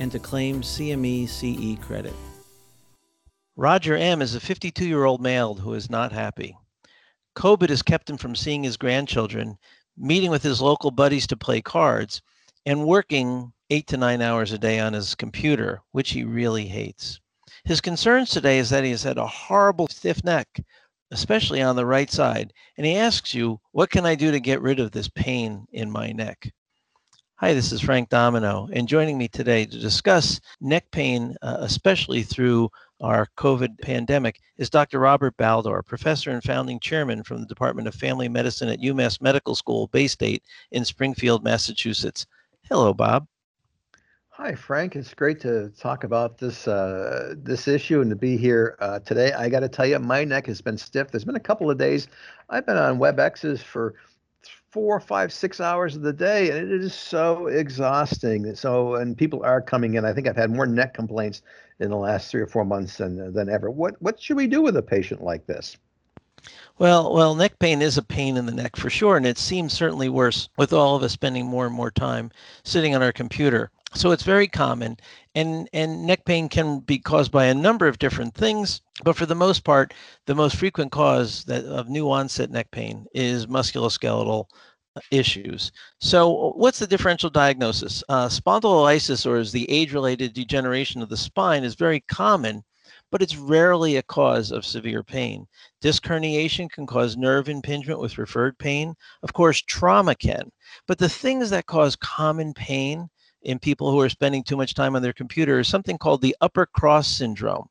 and to claim CME CE credit. Roger M. is a 52 year old male who is not happy. COVID has kept him from seeing his grandchildren, meeting with his local buddies to play cards, and working eight to nine hours a day on his computer, which he really hates. His concerns today is that he has had a horrible stiff neck, especially on the right side, and he asks you, What can I do to get rid of this pain in my neck? Hi, this is Frank Domino, and joining me today to discuss neck pain, uh, especially through our COVID pandemic, is Dr. Robert Baldor, professor and founding chairman from the Department of Family Medicine at UMass Medical School, Baystate in Springfield, Massachusetts. Hello, Bob. Hi, Frank. It's great to talk about this uh, this issue and to be here uh, today. I got to tell you, my neck has been stiff. There's been a couple of days I've been on WebExes for four, five, six hours of the day, and it is so exhausting. So, and people are coming in. I think I've had more neck complaints in the last three or four months than than ever. What what should we do with a patient like this? Well, well, neck pain is a pain in the neck for sure, and it seems certainly worse with all of us spending more and more time sitting on our computer. So it's very common, and and neck pain can be caused by a number of different things, but for the most part, the most frequent cause that of new onset neck pain is musculoskeletal uh, issues. So, what's the differential diagnosis? Uh, spondylolysis, or is the age-related degeneration of the spine, is very common, but it's rarely a cause of severe pain. Disc herniation can cause nerve impingement with referred pain. Of course, trauma can, but the things that cause common pain in people who are spending too much time on their computer is something called the upper cross syndrome,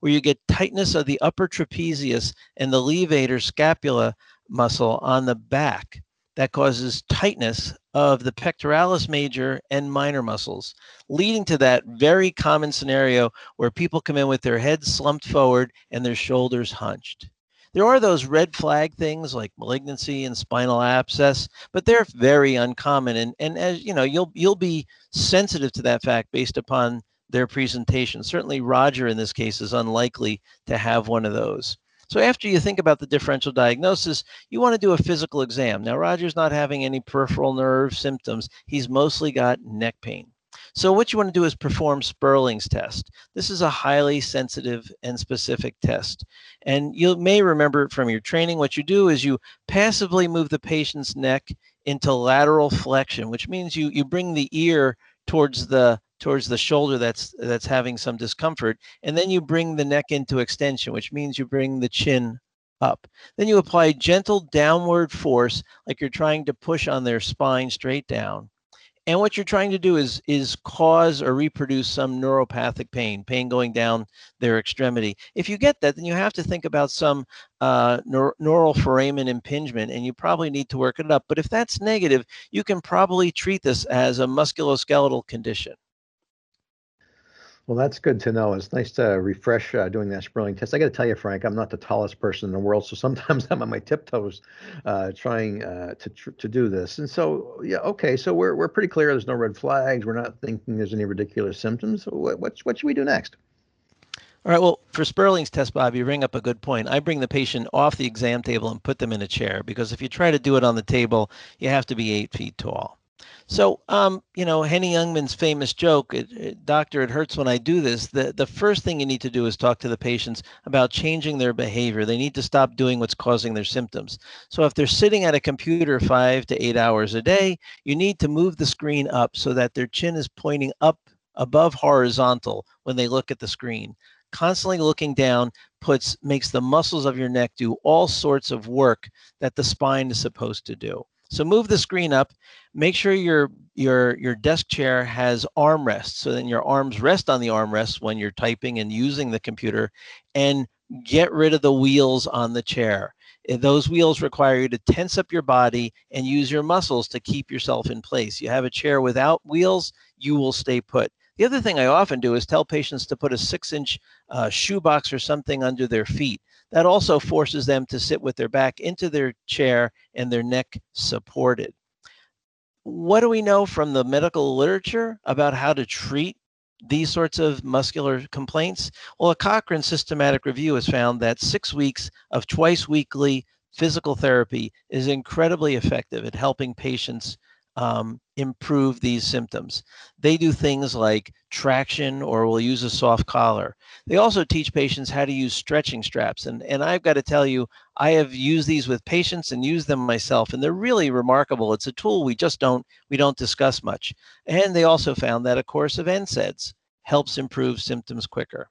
where you get tightness of the upper trapezius and the levator scapula muscle on the back that causes tightness of the pectoralis major and minor muscles, leading to that very common scenario where people come in with their heads slumped forward and their shoulders hunched. There are those red flag things like malignancy and spinal abscess, but they're very uncommon. And, and as you know, you'll you'll be sensitive to that fact based upon their presentation. Certainly, Roger in this case is unlikely to have one of those. So after you think about the differential diagnosis, you want to do a physical exam. Now, Roger's not having any peripheral nerve symptoms. He's mostly got neck pain. So what you want to do is perform Spurling's test. This is a highly sensitive and specific test. And you may remember it from your training, what you do is you passively move the patient's neck into lateral flexion, which means you, you bring the ear towards the towards the shoulder that's that's having some discomfort and then you bring the neck into extension which means you bring the chin up then you apply gentle downward force like you're trying to push on their spine straight down and what you're trying to do is is cause or reproduce some neuropathic pain pain going down their extremity. If you get that then you have to think about some uh, neur- neural foramen impingement and you probably need to work it up. But if that's negative you can probably treat this as a musculoskeletal condition well, that's good to know. It's nice to refresh uh, doing that Spurling test. I got to tell you, Frank, I'm not the tallest person in the world, so sometimes I'm on my tiptoes uh, trying uh, to tr- to do this. And so, yeah, okay, so we're we're pretty clear. There's no red flags. We're not thinking there's any ridiculous symptoms. So what what, what should we do next? All right. Well, for Spurling's test, Bob, you bring up a good point. I bring the patient off the exam table and put them in a chair because if you try to do it on the table, you have to be eight feet tall. So, um, you know, Henny Youngman's famous joke, "Doctor, it hurts when I do this." The the first thing you need to do is talk to the patients about changing their behavior. They need to stop doing what's causing their symptoms. So, if they're sitting at a computer five to eight hours a day, you need to move the screen up so that their chin is pointing up above horizontal when they look at the screen. Constantly looking down puts makes the muscles of your neck do all sorts of work that the spine is supposed to do. So move the screen up. Make sure your your your desk chair has armrests, so then your arms rest on the armrests when you're typing and using the computer, and get rid of the wheels on the chair. Eh, those wheels require you to tense up your body and use your muscles to keep yourself in place. You have a chair without wheels, you will stay put. The other thing I often do is tell patients to put a six inch uh, shoebox or something under their feet. That also forces them to sit with their back into their chair and their neck supported. What do we know from the medical literature about how to treat these sorts of muscular complaints? Well, a Cochrane systematic review has found that six weeks of twice weekly physical therapy is incredibly effective at helping patients um, improve these symptoms. They do things like traction or will use a soft collar. They also teach patients how to use stretching straps. And, and I've got to tell you, I have used these with patients and used them myself, and they're really remarkable. It's a tool we just don't we don't discuss much. And they also found that a course of NSAIDs helps improve symptoms quicker.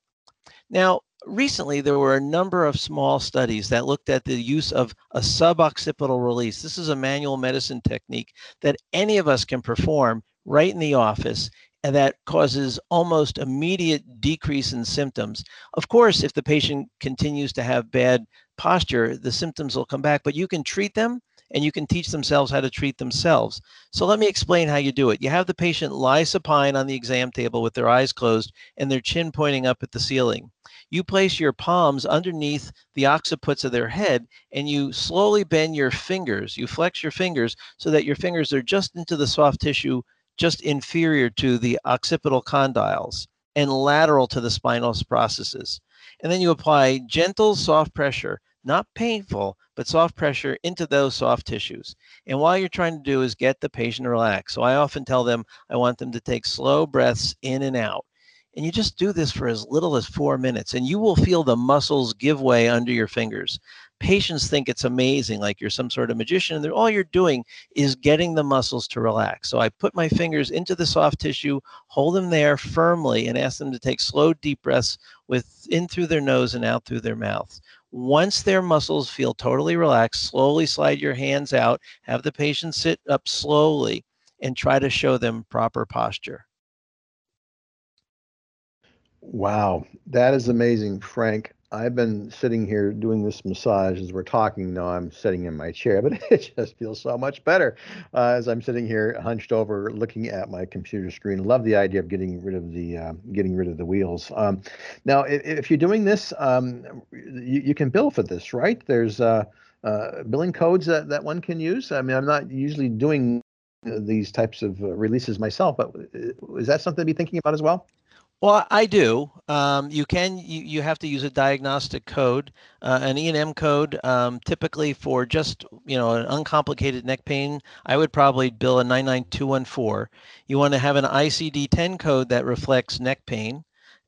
Now, recently there were a number of small studies that looked at the use of a suboccipital release. This is a manual medicine technique that any of us can perform right in the office and that causes almost immediate decrease in symptoms. Of course, if the patient continues to have bad posture, the symptoms will come back, but you can treat them and you can teach themselves how to treat themselves. So let me explain how you do it. You have the patient lie supine on the exam table with their eyes closed and their chin pointing up at the ceiling. You place your palms underneath the occiputs of their head and you slowly bend your fingers. You flex your fingers so that your fingers are just into the soft tissue, just inferior to the occipital condyles and lateral to the spinal processes. And then you apply gentle, soft pressure not painful, but soft pressure into those soft tissues. And what you're trying to do is get the patient relaxed. So I often tell them I want them to take slow breaths in and out. And you just do this for as little as four minutes, and you will feel the muscles give way under your fingers. Patients think it's amazing, like you're some sort of magician, and all you're doing is getting the muscles to relax. So I put my fingers into the soft tissue, hold them there firmly, and ask them to take slow, deep breaths with in through their nose and out through their mouth. Once their muscles feel totally relaxed, slowly slide your hands out, have the patient sit up slowly, and try to show them proper posture. Wow, that is amazing, Frank. I've been sitting here doing this massage as we're talking. Now I'm sitting in my chair, but it just feels so much better uh, as I'm sitting here hunched over, looking at my computer screen. Love the idea of getting rid of the uh, getting rid of the wheels. Um, now, if, if, you're doing this, um, you, you, can bill for this, right? There's uh, uh, billing codes that, that one can use. I mean, I'm not usually doing these types of uh, releases myself, but uh, is that something to be thinking about as well? Well, I do. Um, you can you, you have to use a diagnostic code, uh, an E&M code. Um, typically for just you know an uncomplicated neck pain, I would probably bill a 99214. You want to have an ICD-10 code that reflects neck pain.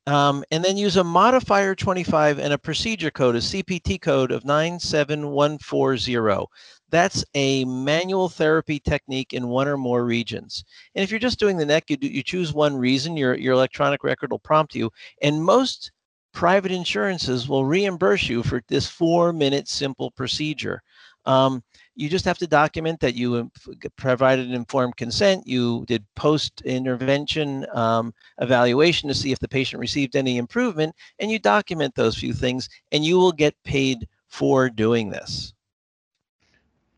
Um, and then use a modifier 25 and a procedure code, a CPT code of 97140. That's a manual therapy technique in one or more regions. And if you're just doing the neck, you, do, you choose one reason, your, your electronic record will prompt you. And most private insurances will reimburse you for this four minute simple procedure. Um, you just have to document that you provided informed consent, you did post intervention um, evaluation to see if the patient received any improvement, and you document those few things, and you will get paid for doing this.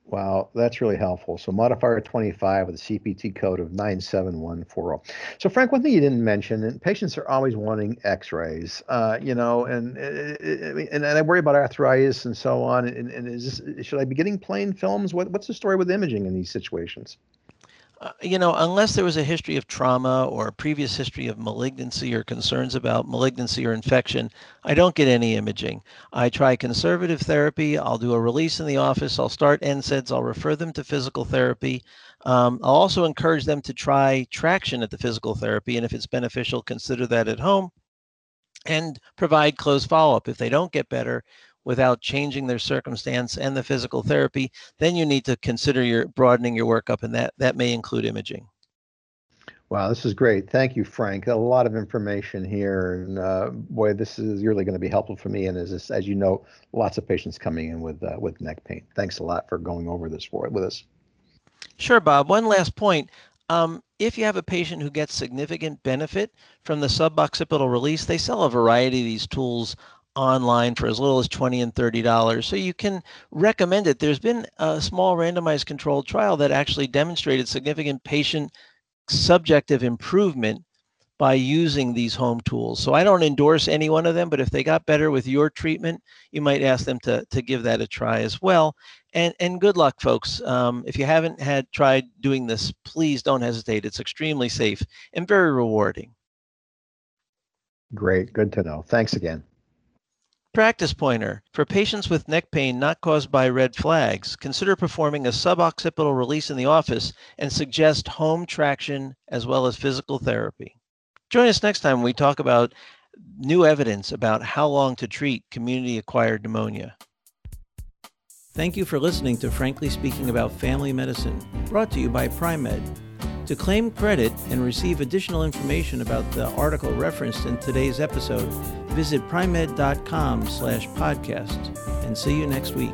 Wow, that's really helpful. So modifier 25 with a CPT code of 97140. So Frank, one thing you didn't mention, and patients are always wanting X-rays, uh, you know, and, and and I worry about arthritis and so on. And, and is this, should I be getting plain films? What, what's the story with imaging in these situations? Uh, you know, unless there was a history of trauma or a previous history of malignancy or concerns about malignancy or infection, I don't get any imaging. I try conservative therapy. I'll do a release in the office. I'll start NSAIDs. I'll refer them to physical therapy. Um, I'll also encourage them to try traction at the physical therapy. And if it's beneficial, consider that at home and provide close follow up. If they don't get better, without changing their circumstance and the physical therapy, then you need to consider your broadening your workup, and that that may include imaging. Wow, this is great. Thank you, Frank. A lot of information here, and uh, boy, this is really going to be helpful for me. And as as you know, lots of patients coming in with uh, with neck pain. Thanks a lot for going over this for with us. Sure, Bob. One last point. Um, if you have a patient who gets significant benefit from the suboccipital release, they sell a variety of these tools online for as little as 20 and 30 dollars so you can recommend it there's been a small randomized controlled trial that actually demonstrated significant patient subjective improvement by using these home tools. So I don't endorse any one of them, but if they got better with your treatment, you might ask them to, to give that a try as well. And, and good luck, folks. Um, if you haven't had tried doing this, please don't hesitate. It's extremely safe and very rewarding. Great. Good to know. Thanks again. Practice pointer. For patients with neck pain not caused by red flags, consider performing a suboccipital release in the office and suggest home traction as well as physical therapy. Join us next time when we talk about new evidence about how long to treat community acquired pneumonia. Thank you for listening to Frankly Speaking About Family Medicine, brought to you by Pri-Med. To claim credit and receive additional information about the article referenced in today's episode, visit pri-med.com slash podcast and see you next week.